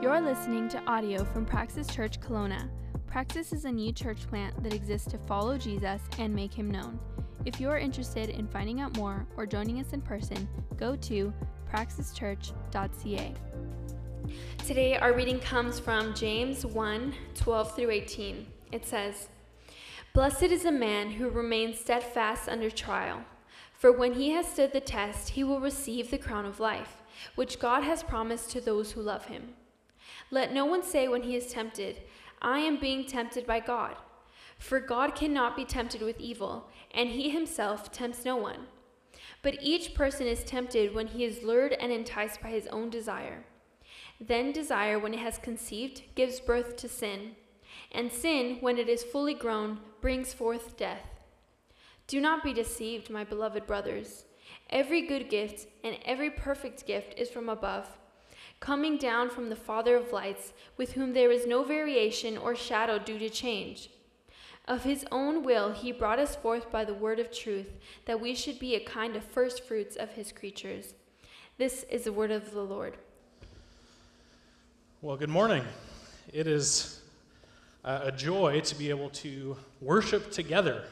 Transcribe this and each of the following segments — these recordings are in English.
You're listening to audio from Praxis Church Kelowna. Praxis is a new church plant that exists to follow Jesus and make him known. If you are interested in finding out more or joining us in person, go to praxischurch.ca. Today, our reading comes from James 1 12 through 18. It says, Blessed is a man who remains steadfast under trial, for when he has stood the test, he will receive the crown of life, which God has promised to those who love him. Let no one say when he is tempted, I am being tempted by God. For God cannot be tempted with evil, and he himself tempts no one. But each person is tempted when he is lured and enticed by his own desire. Then desire, when it has conceived, gives birth to sin, and sin, when it is fully grown, brings forth death. Do not be deceived, my beloved brothers. Every good gift and every perfect gift is from above, coming down from the Father of lights, with whom there is no variation or shadow due to change. Of his own will, he brought us forth by the word of truth, that we should be a kind of first fruits of his creatures. This is the word of the Lord. Well, good morning. It is uh, a joy to be able to worship together.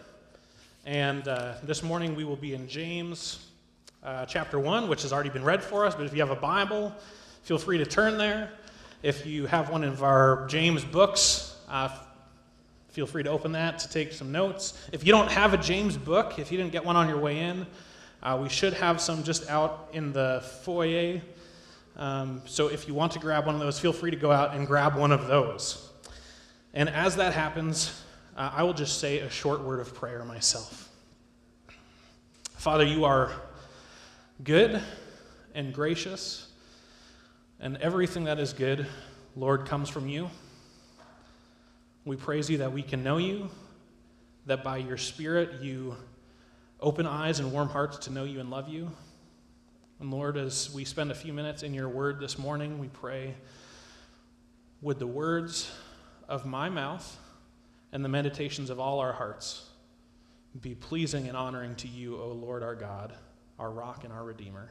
And uh, this morning we will be in James uh, chapter 1, which has already been read for us. But if you have a Bible, feel free to turn there. If you have one of our James books, uh, feel free to open that to take some notes. If you don't have a James book, if you didn't get one on your way in, uh, we should have some just out in the foyer. Um, so if you want to grab one of those, feel free to go out and grab one of those. And as that happens, uh, I will just say a short word of prayer myself. Father, you are good and gracious, and everything that is good, Lord, comes from you. We praise you that we can know you, that by your Spirit you open eyes and warm hearts to know you and love you. And Lord, as we spend a few minutes in your word this morning, we pray, would the words of my mouth and the meditations of all our hearts be pleasing and honoring to you, O Lord our God, our rock and our Redeemer.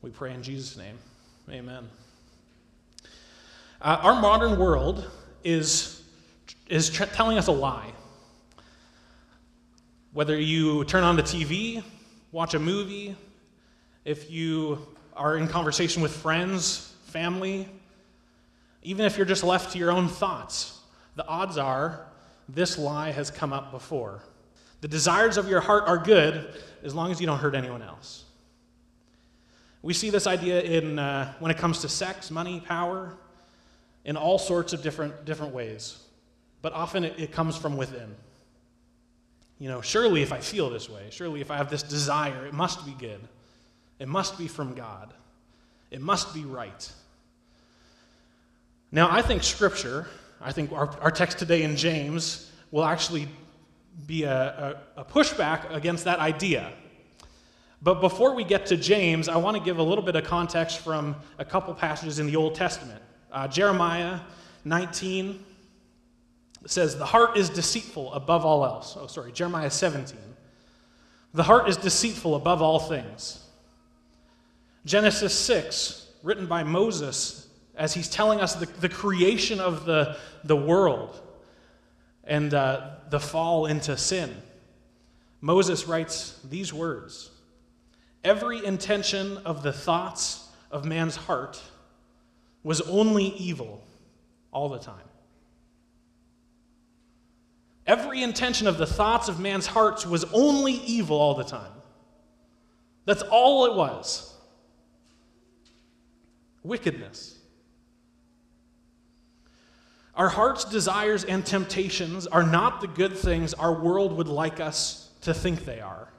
We pray in Jesus' name. Amen. Uh, our modern world is, is telling us a lie. Whether you turn on the TV, watch a movie, if you are in conversation with friends, family, even if you're just left to your own thoughts, the odds are this lie has come up before. The desires of your heart are good as long as you don't hurt anyone else. We see this idea in, uh, when it comes to sex, money, power, in all sorts of different, different ways. But often it, it comes from within. You know, surely if I feel this way, surely if I have this desire, it must be good. It must be from God. It must be right. Now, I think Scripture, I think our, our text today in James, will actually be a, a, a pushback against that idea. But before we get to James, I want to give a little bit of context from a couple passages in the Old Testament. Uh, Jeremiah 19 says, The heart is deceitful above all else. Oh, sorry, Jeremiah 17. The heart is deceitful above all things Genesis 6, written by Moses, as he's telling us the, the creation of the, the world and uh, the fall into sin. Moses writes these words Every intention of the thoughts of man's heart was only evil all the time. Every intention of the thoughts of man's hearts was only evil all the time. That's all it was wickedness. Our heart's desires and temptations are not the good things our world would like us to think they are.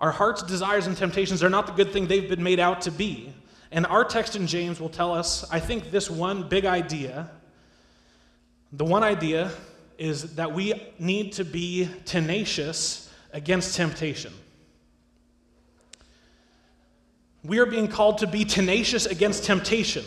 Our heart's desires and temptations are not the good thing they've been made out to be. And our text in James will tell us, I think, this one big idea. The one idea is that we need to be tenacious against temptation. We are being called to be tenacious against temptation.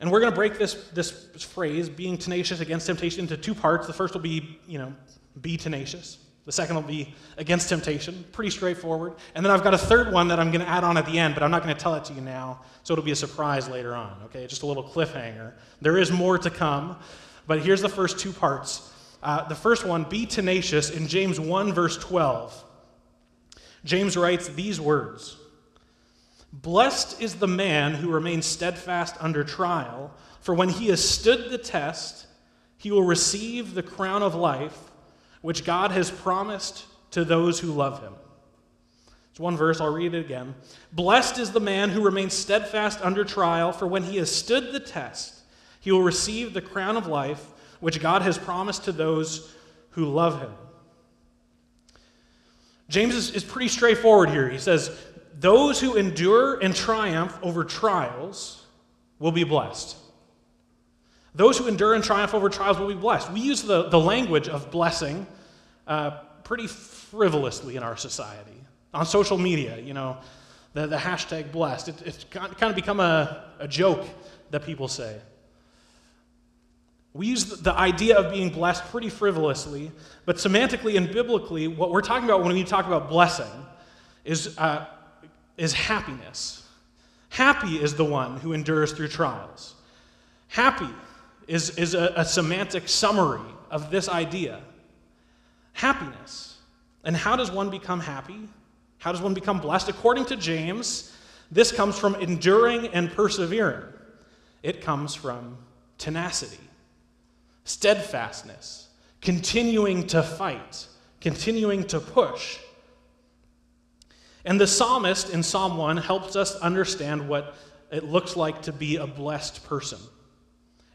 And we're going to break this, this phrase, being tenacious against temptation, into two parts. The first will be, you know, be tenacious. The second will be against temptation. Pretty straightforward. And then I've got a third one that I'm going to add on at the end, but I'm not going to tell it to you now, so it'll be a surprise later on. Okay, just a little cliffhanger. There is more to come, but here's the first two parts. Uh, the first one, be tenacious, in James 1, verse 12. James writes these words Blessed is the man who remains steadfast under trial, for when he has stood the test, he will receive the crown of life which God has promised to those who love him. It's one verse, I'll read it again. Blessed is the man who remains steadfast under trial, for when he has stood the test, he will receive the crown of life which God has promised to those who love him. James is, is pretty straightforward here. He says, Those who endure and triumph over trials will be blessed. Those who endure and triumph over trials will be blessed. We use the, the language of blessing uh, pretty frivolously in our society. On social media, you know, the, the hashtag blessed, it, it's kind of become a, a joke that people say. We use the idea of being blessed pretty frivolously, but semantically and biblically, what we're talking about when we talk about blessing is, uh, is happiness. Happy is the one who endures through trials. Happy is, is a, a semantic summary of this idea happiness. And how does one become happy? How does one become blessed? According to James, this comes from enduring and persevering, it comes from tenacity steadfastness, continuing to fight, continuing to push. And the psalmist in Psalm 1 helps us understand what it looks like to be a blessed person.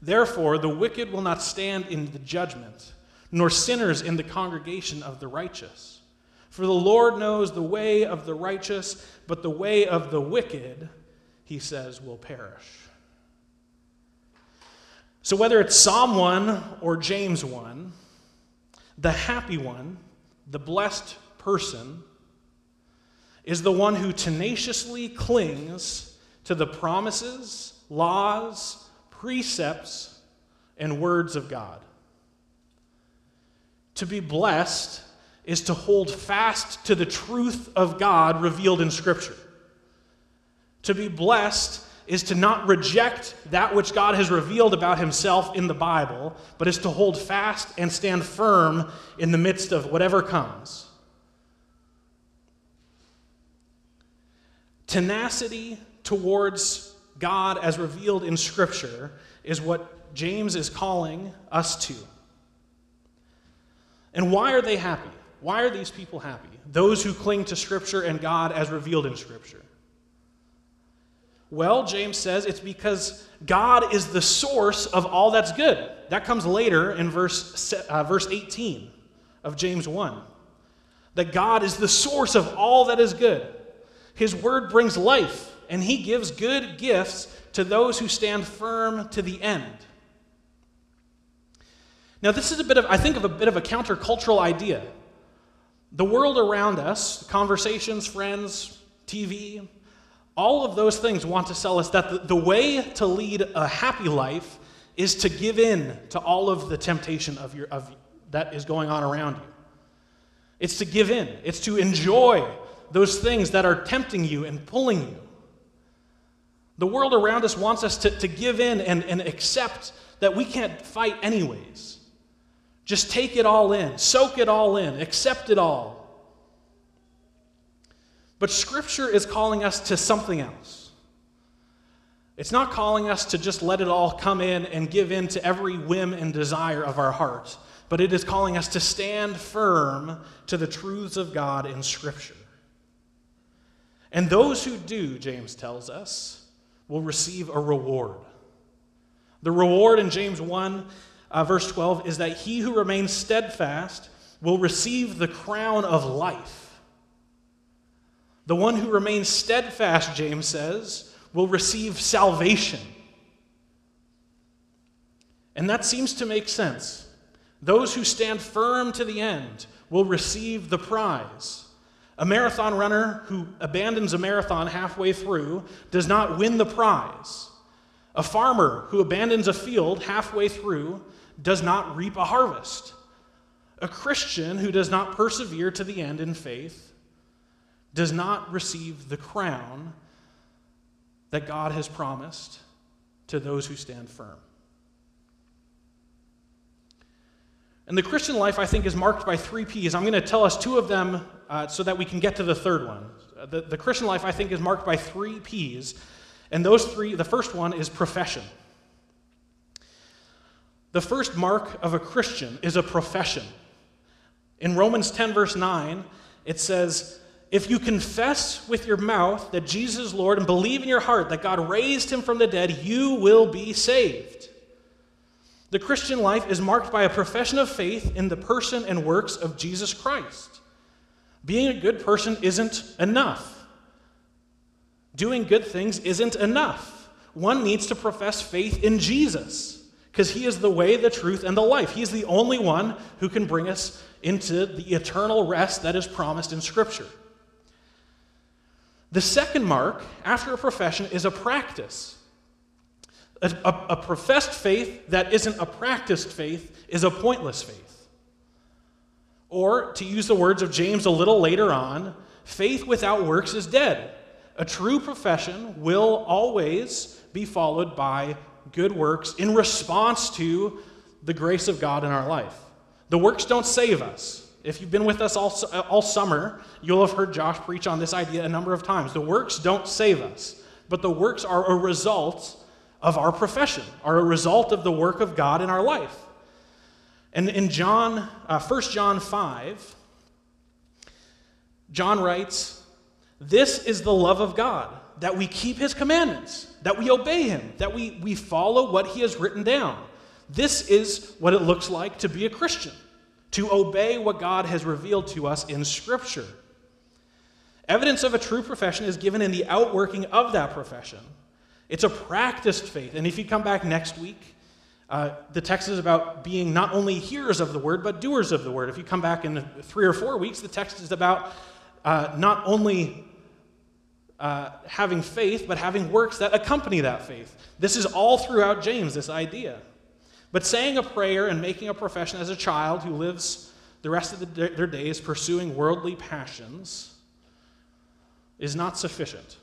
Therefore, the wicked will not stand in the judgment, nor sinners in the congregation of the righteous. For the Lord knows the way of the righteous, but the way of the wicked, he says, will perish. So, whether it's Psalm 1 or James 1, the happy one, the blessed person, is the one who tenaciously clings to the promises, laws, precepts, and words of God. To be blessed is to hold fast to the truth of God revealed in Scripture. To be blessed is to not reject that which God has revealed about himself in the Bible, but is to hold fast and stand firm in the midst of whatever comes. Tenacity towards God as revealed in Scripture is what James is calling us to. And why are they happy? Why are these people happy? Those who cling to Scripture and God as revealed in Scripture. Well, James says it's because God is the source of all that's good. That comes later in verse, uh, verse 18 of James 1. That God is the source of all that is good. His word brings life, and he gives good gifts to those who stand firm to the end. Now, this is a bit of, I think, of a bit of a countercultural idea. The world around us, conversations, friends, TV, all of those things want to sell us that the, way to lead a happy life is to give in to all of the temptation of your, of, that is going on around you. It's to give in, it's to enjoy those things that are tempting you and pulling you. The world around us wants us to, to give in and, and accept that we can't fight anyways. Just take it all in, soak it all in, accept it all. But Scripture is calling us to something else. It's not calling us to just let it all come in and give in to every whim and desire of our heart, but it is calling us to stand firm to the truths of God in Scripture. And those who do, James tells us, will receive a reward. The reward in James 1, uh, verse 12, is that he who remains steadfast will receive the crown of life. The one who remains steadfast, James says, will receive salvation. And that seems to make sense. Those who stand firm to the end will receive the prize. A marathon runner who abandons a marathon halfway through does not win the prize. A farmer who abandons a field halfway through does not reap a harvest. A Christian who does not persevere to the end in faith does not receive the crown that God has promised to those who stand firm. And the Christian life, I think, is marked by three P's. I'm going to tell us two of them uh, so that we can get to the third one. The, the Christian life, I think, is marked by three P's. And those three, the first one is profession. The first mark of a Christian is a profession. In Romans 10, verse 9, it says, If you confess with your mouth that Jesus is Lord and believe in your heart that God raised him from the dead, you will be saved. The Christian life is marked by a profession of faith in the person and works of Jesus Christ. Being a good person isn't enough. Doing good things isn't enough. One needs to profess faith in Jesus because he is the way, the truth, and the life. He is the only one who can bring us into the eternal rest that is promised in Scripture. The second mark after a profession is a practice. A, a, a, professed faith that isn't a practiced faith is a pointless faith. Or, to use the words of James a little later on, faith without works is dead. A true profession will always be followed by good works in response to the grace of God in our life. The works don't save us. If you've been with us all, all summer, you'll have heard Josh preach on this idea a number of times. The works don't save us, but the works are a result of our profession, are a result of the work of God in our life. And in John, uh, 1 John 5, John writes, This is the love of God, that we keep his commandments, that we obey him, that we, we follow what he has written down. This is what it looks like to be a Christian, to obey what God has revealed to us in Scripture. Evidence of a true profession is given in the outworking of that profession. It's a practiced faith. And if you come back next week, uh, the text is about being not only hearers of the word, but doers of the word. If you come back in three or four weeks, the text is about uh, not only uh, having faith, but having works that accompany that faith. This is all throughout James, this idea. But saying a prayer and making a profession as a child who lives the rest of the, their days pursuing worldly passions is not sufficient.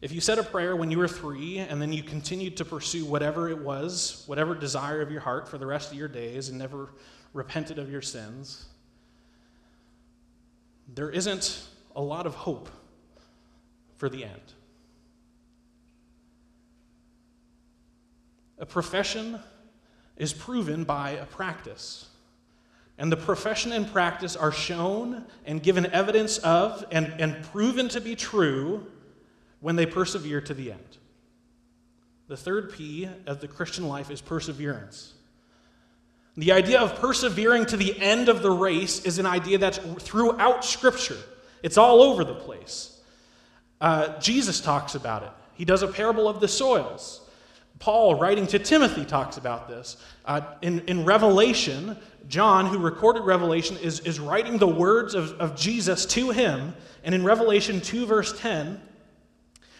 If you said a prayer when you were three and then you continued to pursue whatever it was, whatever desire of your heart for the rest of your days and never repented of your sins, there isn't a lot of hope for the end. A profession is proven by a practice. And the profession and practice are shown and given evidence of and, and proven to be true when they persevere to the end. The third P of the Christian life is perseverance. The idea of persevering to the end of the race is an idea that's throughout Scripture. It's all over the place. Uh, Jesus talks about it. He does a parable of the soils. Paul, writing to Timothy, talks about this. Uh, in, in Revelation, John, who recorded Revelation, is, is writing the words of, of Jesus to him. And in Revelation 2, verse 10,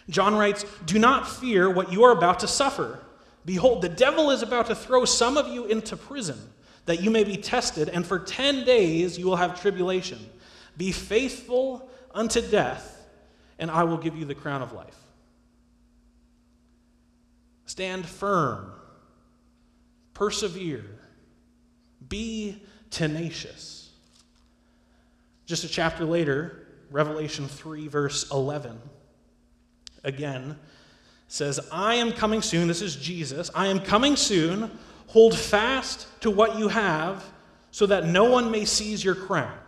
John writes, Do not fear what you are about to suffer. Behold, the devil is about to throw some of you into prison, that you may be tested, and for ten days you will have tribulation. Be faithful unto death, and I will give you the crown of life. Stand firm, persevere, be tenacious. Just a chapter later, Revelation 3, verse 11 again says, I am coming soon. This is Jesus. I am coming soon. Hold fast to what you have so that no one may seize your crown.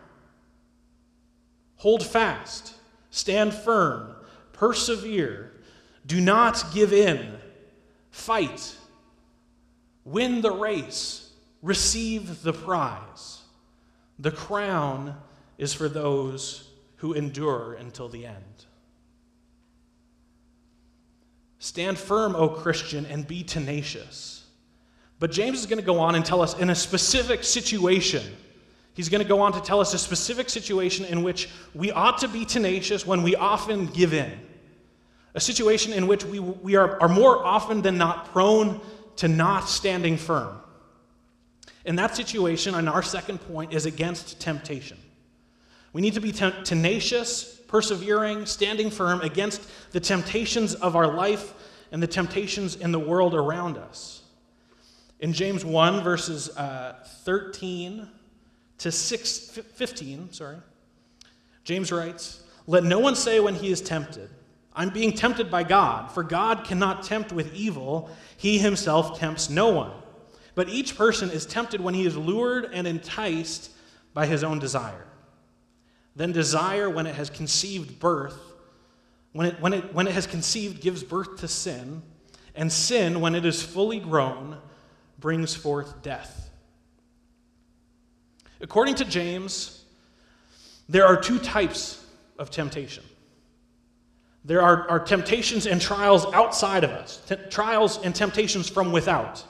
Hold fast. Stand firm. Persevere. Do not give in. Fight. Win the race. receive the prize. The crown is for those who endure until the end. Stand firm, O Christian, and be tenacious. But James is going to go on and tell us in a specific situation. He's going to go on to tell us a specific situation in which we ought to be tenacious when we often give in. A situation in which we, we are, are more often than not prone to not standing firm. In that situation, and our second point, is against temptation. We need to be tenacious, persevering, standing firm against the temptations of our life and the temptations in the world around us. In James 1, verses uh, 13 to 6, 15, sorry, James writes, Let no one say when he is tempted, I'm being tempted by God, for God cannot tempt with evil. He himself tempts no one. But each person is tempted when he is lured and enticed by his own desire. Then desire, when it has conceived birth, when it, when it, when it has conceived, gives birth to sin. And sin, when it is fully grown, brings forth death. According to James, there are two types of temptation. There are, are temptations and trials outside of us, t- trials and temptations from without.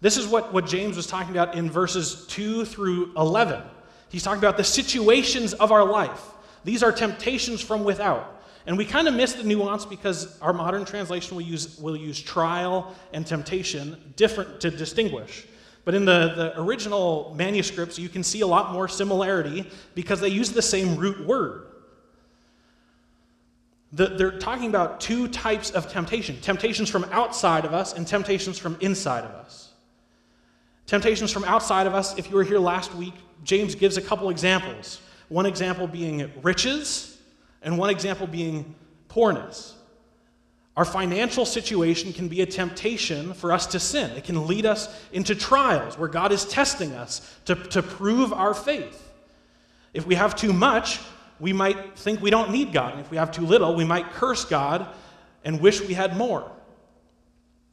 This is what, what James was talking about in verses 2 through 11. He's talking about the situations of our life. These are temptations from without. And we kind of miss the nuance because our modern translation will use, will use trial and temptation different to distinguish. But in the, the original manuscripts, you can see a lot more similarity because they use the same root word. The, they're talking about two types of temptation temptations from outside of us and temptations from inside of us. Temptations from outside of us, if you were here last week, James gives a couple examples. One example being riches, and one example being poorness. Our financial situation can be a temptation for us to sin. It can lead us into trials where God is testing us to, to prove our faith. If we have too much, we might think we don't need God. And if we have too little, we might curse God and wish we had more.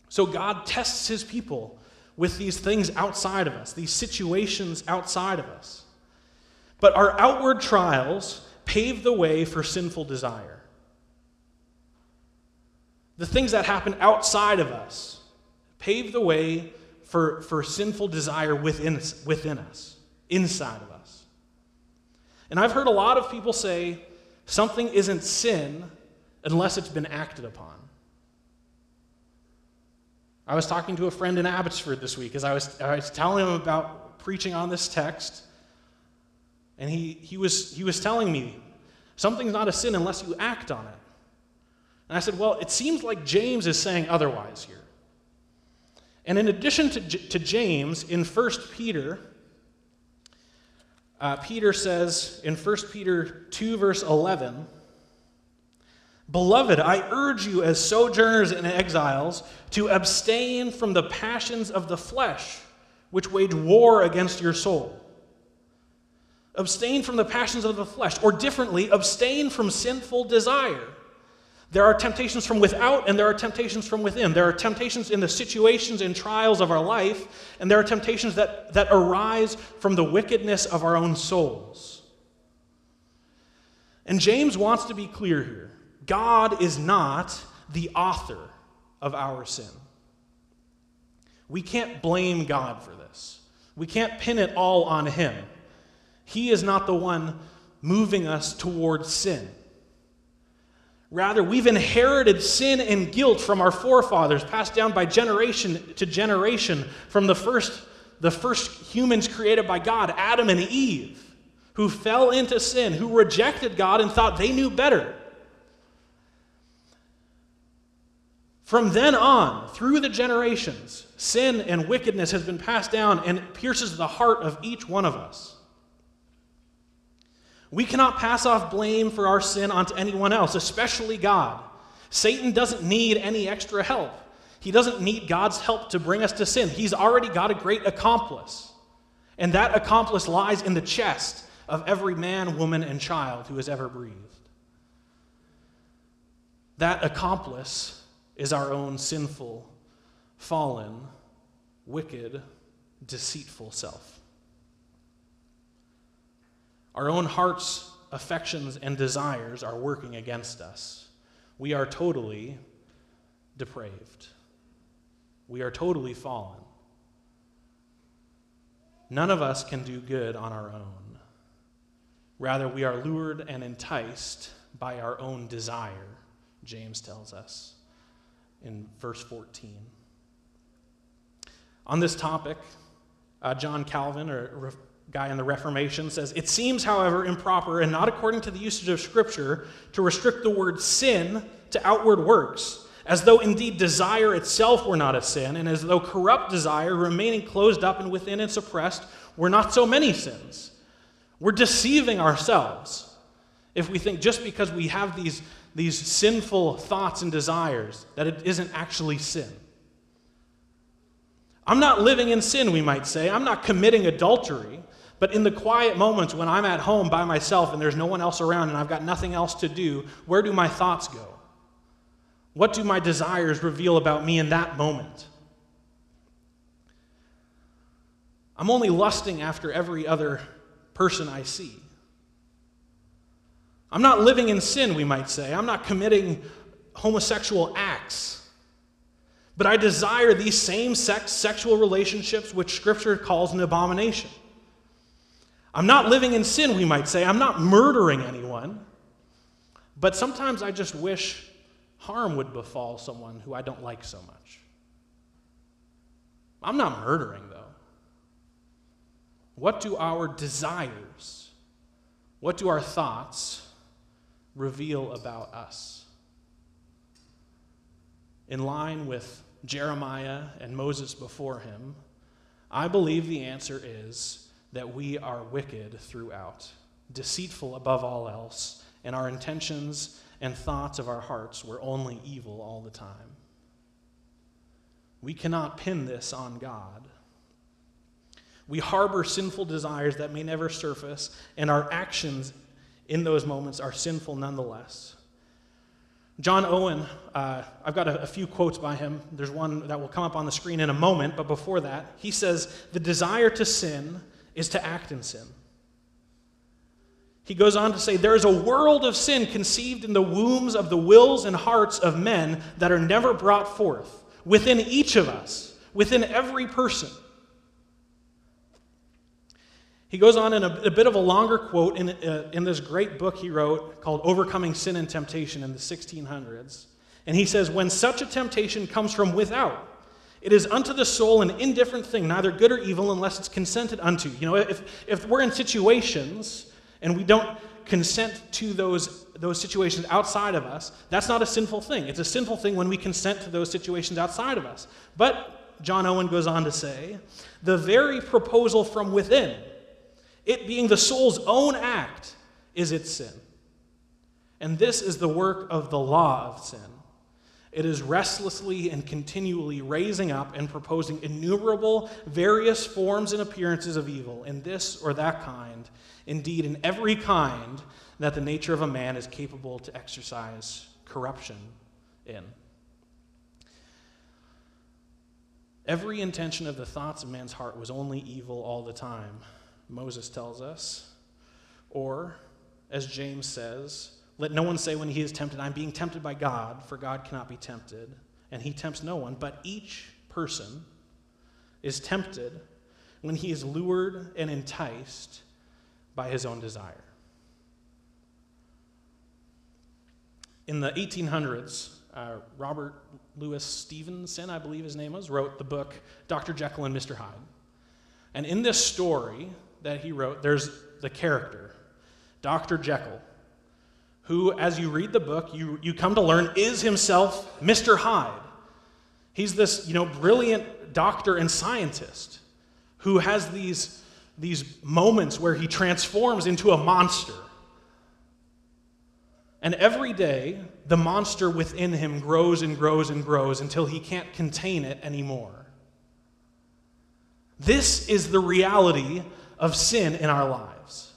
So God tests his people with these things outside of us, these situations outside of us. But our outward trials pave the way for sinful desire. The things that happen outside of us pave the way for, for sinful desire within, within us, inside of us. And I've heard a lot of people say something isn't sin unless it's been acted upon. I was talking to a friend in Abbotsford this week as I was, I was telling him about preaching on this text. And he, he, was, he was telling me something's not a sin unless you act on it. And I said, Well, it seems like James is saying otherwise here. And in addition to, to James, in 1 Peter, uh, Peter says in 1 Peter 2, verse 11, Beloved, I urge you as sojourners and exiles to abstain from the passions of the flesh, which wage war against your soul. Abstain from the passions of the flesh, or differently, abstain from sinful desire. There are temptations from without and there are temptations from within. There are temptations in the situations and trials of our life, and there are temptations that, that arise from the wickedness of our own souls. And James wants to be clear here. God is not the author of our sin. We can't blame God for this. We can't pin it all on Him. He is not the one moving us towards sin. Rather, we've inherited sin and guilt from our forefathers, passed down by generation to generation from the first, the first humans created by God, Adam and Eve, who fell into sin, who rejected God and thought they knew better. From then on, through the generations, sin and wickedness has been passed down and pierces the heart of each one of us. We cannot pass off blame for our sin onto anyone else, especially God. Satan doesn't need any extra help. He doesn't need God's help to bring us to sin. He's already got a great accomplice. And that accomplice lies in the chest of every man, woman, and child who has ever breathed. That accomplice is our own sinful, fallen, wicked deceitful self. Our own hearts, affections, and desires are working against us. We are totally depraved. We are totally fallen. None of us can do good on our own. Rather, we are lured and enticed by our own desire, James tells us in verse 14. On this topic, uh, John Calvin, a guy in the Reformation, says It seems, however, improper and not according to the usage of Scripture to restrict the word sin to outward works, as though indeed desire itself were not a sin, and as though corrupt desire, remaining closed up and within and suppressed, were not so many sins. We're deceiving ourselves if we think just because we have these, these sinful thoughts and desires that it isn't actually sin. I'm not living in sin, we might say. I'm not committing adultery. But in the quiet moments when I'm at home by myself and there's no one else around and I've got nothing else to do, where do my thoughts go? What do my desires reveal about me in that moment? I'm only lusting after every other person I see. I'm not living in sin, we might say. I'm not committing homosexual acts. But I desire these same sex, sexual relationships which Scripture calls an abomination. I'm not living in sin, we might say. I'm not murdering anyone. But sometimes I just wish harm would befall someone who I don't like so much. I'm not murdering, though. What do our desires, what do our thoughts reveal about us? In line with Jeremiah and Moses before him, I believe the answer is that we are wicked throughout, deceitful above all else, and our intentions and thoughts of our hearts were only evil all the time. We cannot pin this on God. We harbor sinful desires that may never surface, and our actions in those moments are sinful nonetheless. John Owen, uh, I've got a, a, few quotes by him. There's one that will come up on the screen in a moment, but before that, he says, The desire to sin is to act in sin. He goes on to say, There is a world of sin conceived in the wombs of the wills and hearts of men that are never brought forth within each of us, within every person. He goes on in a, a, bit of a longer quote in, uh, in this great book he wrote called Overcoming Sin and Temptation in the 1600s. And he says, When such a temptation comes from without, it is unto the soul an indifferent thing, neither good or evil, unless it's consented unto. You know, if, if we're in situations and we don't consent to those, those situations outside of us, that's not a sinful thing. It's a sinful thing when we consent to those situations outside of us. But, John Owen goes on to say, the very proposal from within, it being the soul's own act, is its sin. And this is the work of the law of sin. It is restlessly and continually raising up and proposing innumerable various forms and appearances of evil in this or that kind, indeed, in every kind that the nature of a man is capable to exercise corruption in. Every intention of the thoughts of man's heart was only evil all the time. Moses tells us. Or, as James says, let no one say when he is tempted, I'm being tempted by God, for God cannot be tempted, and he tempts no one. But each person is tempted when he is lured and enticed by his own desire. In the 1800s, uh, Robert Louis Stevenson, I believe his name was, wrote the book Dr. Jekyll and Mr. Hyde. And in this story, that he wrote, there's the character, Dr. Jekyll, who, as you read the book, you, you come to learn is himself Mr. Hyde. He's this, you know, brilliant doctor and scientist who has these, these moments where he transforms into a monster. And every day, the monster within him grows and grows and grows until he can't contain it anymore. This is the reality of sin in our lives.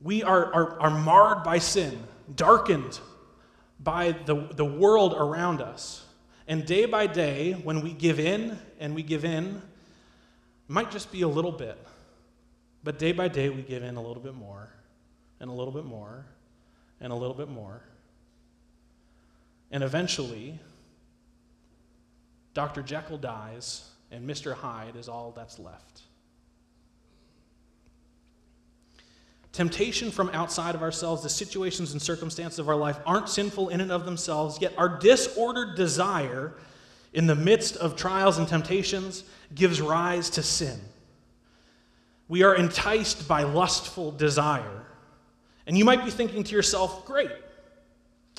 We are, are, are marred by sin, darkened by the, the world around us. And day by day, when we give in and we give in, might just be a little bit. But day by day, we give in a little bit more, and a little bit more, and a little bit more. And eventually, Dr. Jekyll dies, and Mr. Hyde is all that's left. Temptation from outside of ourselves, the situations and circumstances of our life aren't sinful in and of themselves, yet our disordered desire in the midst of trials and temptations gives rise to sin. We are enticed by lustful desire. And you might be thinking to yourself, great,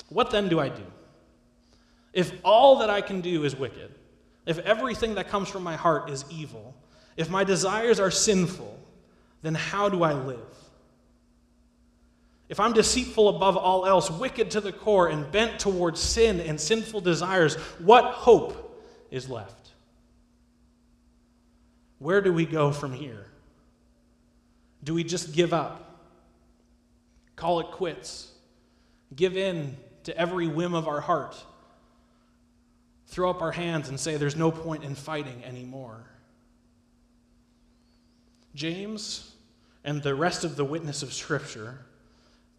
what then do I do? If all that I can do is wicked, if everything that comes from my heart is evil, if my desires are sinful, then how do I live? If I'm deceitful above all else, wicked to the core, and bent towards sin and sinful desires, what hope is left? Where do we go from here? Do we just give up? Call it quits? Give in to every whim of our heart? Throw up our hands and say there's no point in fighting anymore? James and the rest of the witness of Scripture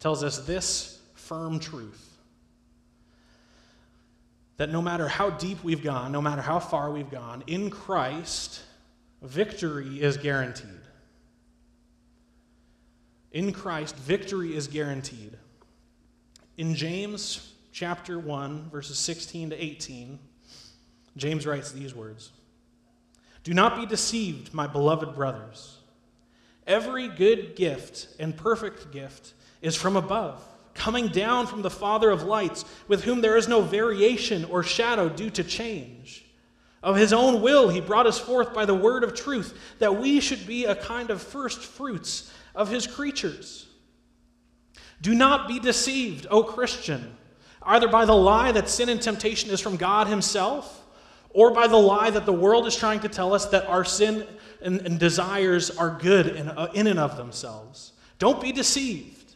tells us this firm truth that no matter how deep we've gone, no matter how far we've gone, in Christ, victory is guaranteed. In Christ, victory is guaranteed. In James chapter 1, verses 16 to 18, James writes these words Do not be deceived, my beloved brothers. Every good gift and perfect gift is from above, coming down from the Father of lights, with whom there is no variation or shadow due to change. Of his own will, he brought us forth by the word of truth, that we should be a kind of first fruits of his creatures. Do not be deceived, O Christian, either by the lie that sin and temptation is from God himself, or by the lie that the world is trying to tell us that our sin and, and desires are good in, uh, in and of themselves. Don't be deceived.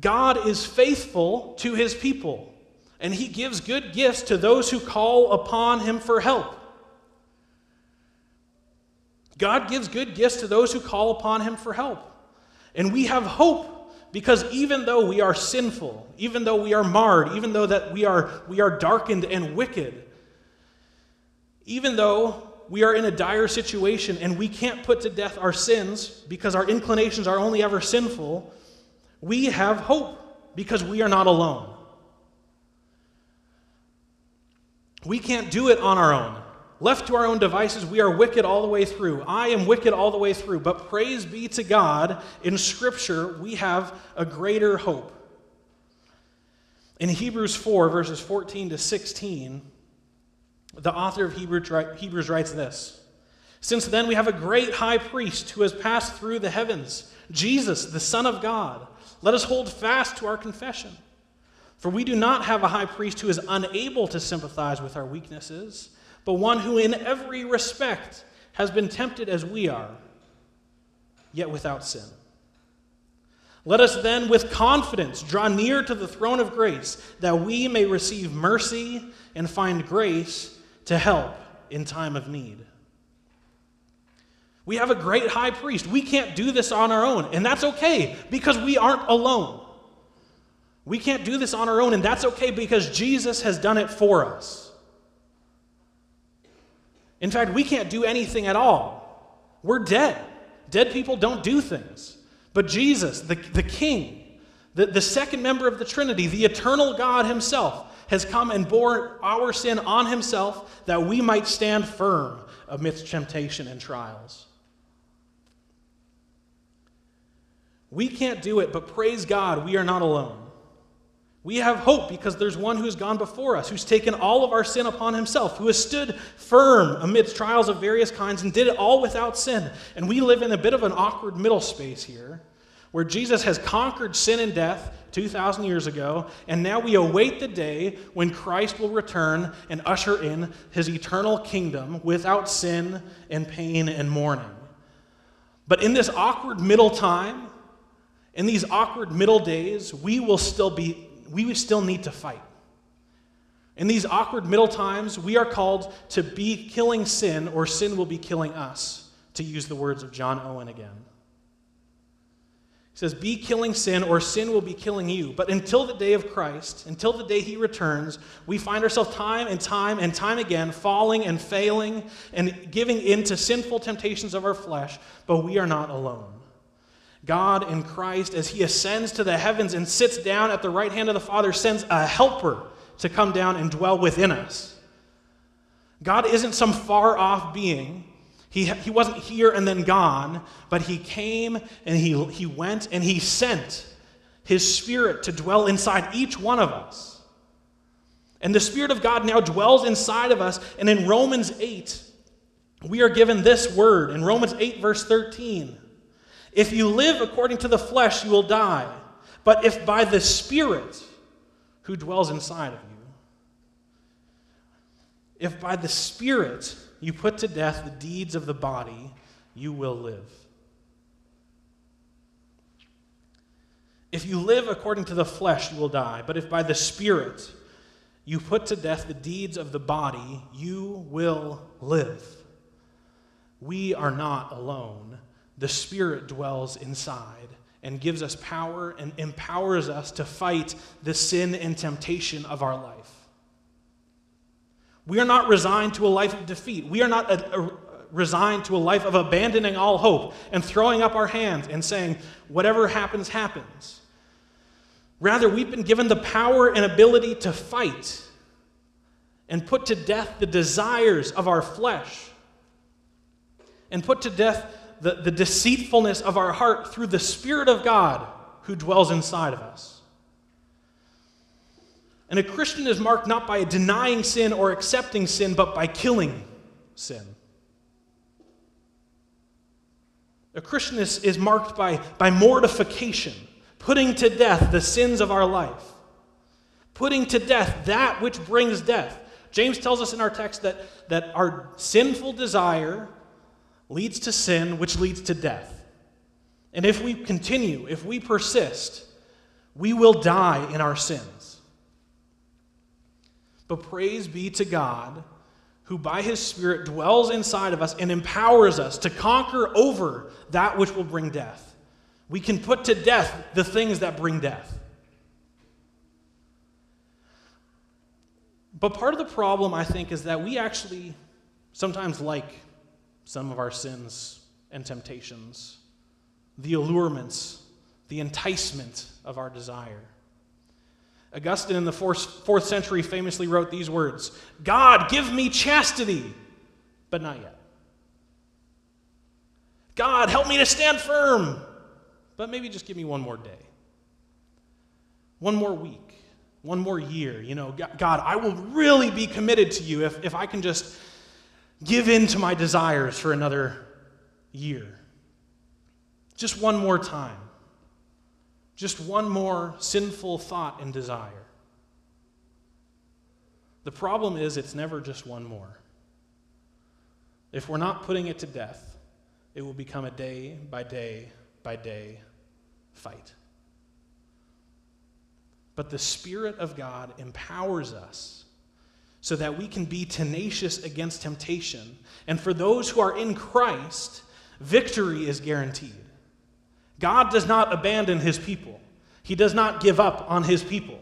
God is faithful to his people, and he gives good gifts to those who call upon him for help. God gives good gifts to those who call upon him for help. And we have hope because even though we are sinful, even though we are marred, even though that we are we are darkened and wicked, even though we are in a dire situation and we can't put to death our sins because our inclinations are only ever sinful, we have hope because we are not alone. We can't do it on our own. Left to our own devices, we are wicked all the way through. I am wicked all the way through. But praise be to God, in Scripture, we have a greater hope. In Hebrews 4, verses 14 to 16, the author of Hebrews writes this Since then, we have a great high priest who has passed through the heavens, Jesus, the Son of God. Let us hold fast to our confession. For we do not have a high priest who is unable to sympathize with our weaknesses, but one who in every respect has been tempted as we are, yet without sin. Let us then, with confidence, draw near to the throne of grace, that we may receive mercy and find grace to help in time of need. We have a great high priest. We can't do this on our own, and that's okay because we aren't alone. We can't do this on our own, and that's okay because Jesus has done it for us. In fact, we can't do anything at all. We're dead. Dead people don't do things. But Jesus, the, the King, the, the second member of the Trinity, the eternal God Himself, has come and bore our sin on Himself that we might stand firm amidst temptation and trials. We can't do it, but praise God, we are not alone. We have hope because there's one who's gone before us, who's taken all of our sin upon himself, who has stood firm amidst trials of various kinds and did it all without sin. And we live in a bit of an awkward middle space here, where Jesus has conquered sin and death 2,000 years ago, and now we await the day when Christ will return and usher in his eternal kingdom without sin and pain and mourning. But in this awkward middle time, in these awkward middle days, we will still be we still need to fight. In these awkward middle times, we are called to be killing sin, or sin will be killing us, to use the words of John Owen again. He says, Be killing sin, or sin will be killing you. But until the day of Christ, until the day he returns, we find ourselves time and time and time again falling and failing and giving in to sinful temptations of our flesh, but we are not alone. God in Christ, as he ascends to the heavens and sits down at the right hand of the Father, sends a helper to come down and dwell within us. God isn't some far off being. He, he wasn't here and then gone, but he came and he, he went and he sent his spirit to dwell inside each one of us. And the Spirit of God now dwells inside of us. And in Romans 8, we are given this word. In Romans 8, verse 13 If you live according to the flesh, you will die. But if by the Spirit, who dwells inside of you. If by the Spirit you put to death the deeds of the body, you will live. If you live according to the flesh, you will die. But if by the Spirit you put to death the deeds of the body, you will live. We are not alone. The Spirit dwells inside and gives us power and empowers us to fight the sin and temptation of our life. We are not resigned to a life of defeat. We are not a, a, resigned to a life of abandoning all hope and throwing up our hands and saying, whatever happens, happens. Rather, we've been given the power and ability to fight and put to death the desires of our flesh and put to death the, the deceitfulness of our heart through the Spirit of God who dwells inside of us. And a Christian is marked not by denying sin or accepting sin, but by killing sin. A Christian is, is marked by, by mortification, putting to death the sins of our life, putting to death that which brings death. James tells us in our text that, that our sinful desire leads to sin, which leads to death. And if we continue, if we persist, we will die in our sins. But praise be to God, who by his Spirit dwells inside of us and empowers us to conquer over that which will bring death. We can put to death the things that bring death. But part of the problem, I think, is that we actually sometimes like some of our sins and temptations, the allurements, the enticement of our desire. Augustine in the fourth, fourth century famously wrote these words God, give me chastity, but not yet. God, help me to stand firm, but maybe just give me one more day, one more week, one more year. You know, God, I will really be committed to you if, if I can just give in to my desires for another year. Just one more time. Just one more sinful thought and desire. The problem is, it's never just one more. If we're not putting it to death, it will become a day by day by day fight. But the Spirit of God empowers us so that we can be tenacious against temptation. And for those who are in Christ, victory is guaranteed. God does not abandon his people, he does not give up on his people.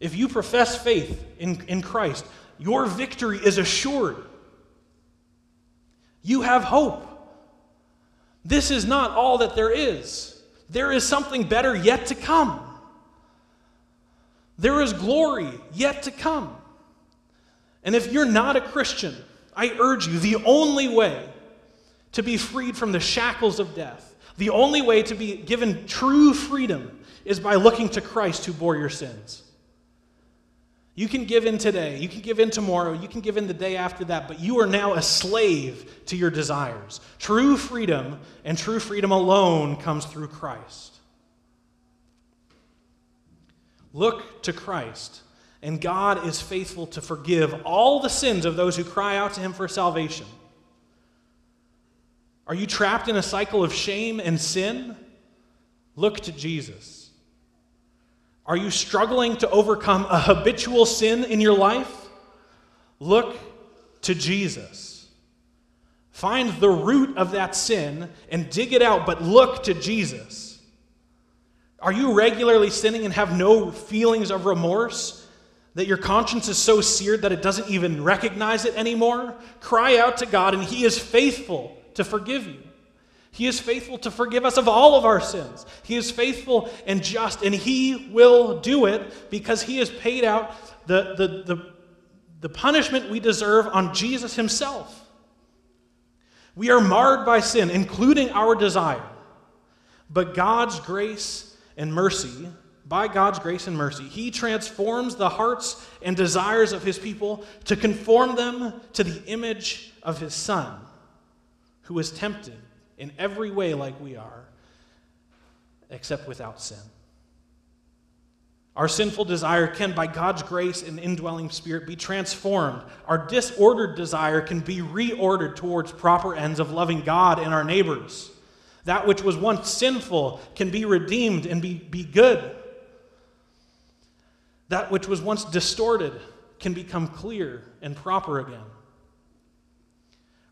If you profess faith in, in Christ, your victory is assured. You have hope. This is not all that there is. There is something better yet to come. There is glory yet to come. And if you're not a Christian, I urge you the only way to be freed from the shackles of death, the only way to be given true freedom is by looking to Christ who bore your sins. You can give in today, you can give in tomorrow, you can give in the day after that, but you are now a slave to your desires. True freedom and true freedom alone comes through Christ. Look to Christ, and God is faithful to forgive all the sins of those who cry out to Him for salvation. Are you trapped in a cycle of shame and sin? Look to Jesus. Are you struggling to overcome a habitual sin in your life? Look to Jesus. Find the root of that sin and dig it out, but look to Jesus. Are you regularly sinning and have no feelings of remorse? That your conscience is so seared that it doesn't even recognize it anymore? Cry out to God, and He is faithful to forgive you. He is faithful to forgive us of all of our sins. He is faithful and just, and He will do it because He has paid out the, the, the, the punishment we deserve on Jesus Himself. We are marred by sin, including our desire. But God's grace and mercy, by God's grace and mercy, He transforms the hearts and desires of His people to conform them to the image of His Son, who was tempted in every way like we are, except without sin. Our sinful desire can, by God's grace and indwelling spirit, be transformed. Our disordered desire can be reordered towards proper ends of loving God and our neighbors. That which was once sinful can be redeemed and be, be good. That which was once distorted can become clear and proper again.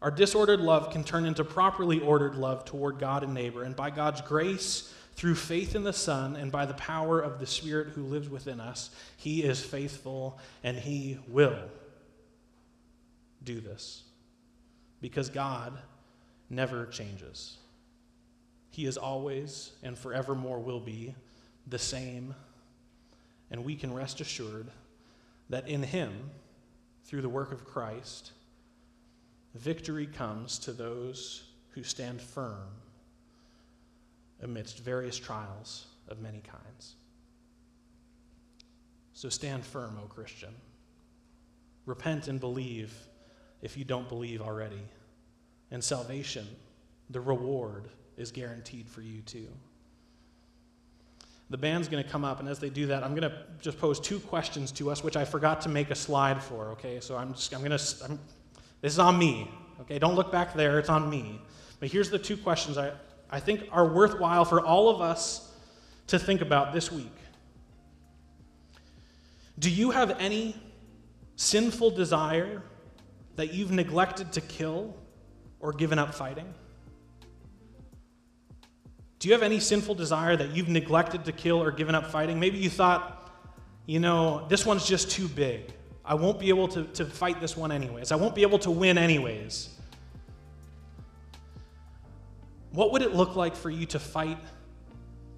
Our disordered love can turn into properly ordered love toward God and neighbor. And by God's grace, through faith in the Son, and by the power of the Spirit who lives within us, He is faithful and He will do this. Because God never changes. He is always and forevermore will be the same. And we can rest assured that in Him, through the work of Christ, victory comes to those who stand firm amidst various trials of many kinds. So stand firm, O Christian. Repent and believe if you don't believe already. And salvation, the reward, is guaranteed for you too. The band's going to come up, and as they do that, I'm going to just pose two questions to us, which I forgot to make a slide for. Okay, so I'm just I'm going to this is on me. Okay, don't look back there, it's on me. But here's the two questions I, I think are worthwhile for all of us to think about this week. Do you have any sinful desire that you've neglected to kill or given up fighting? Do you have any sinful desire that you've neglected to kill or given up fighting? Maybe you thought, you know, this one's just too big. I won't be able to, to fight this one anyways. I won't be able to win anyways. What would it look like for you to fight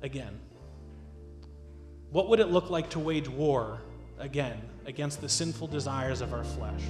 again? What would it look like to wage war again against the sinful desires of our flesh?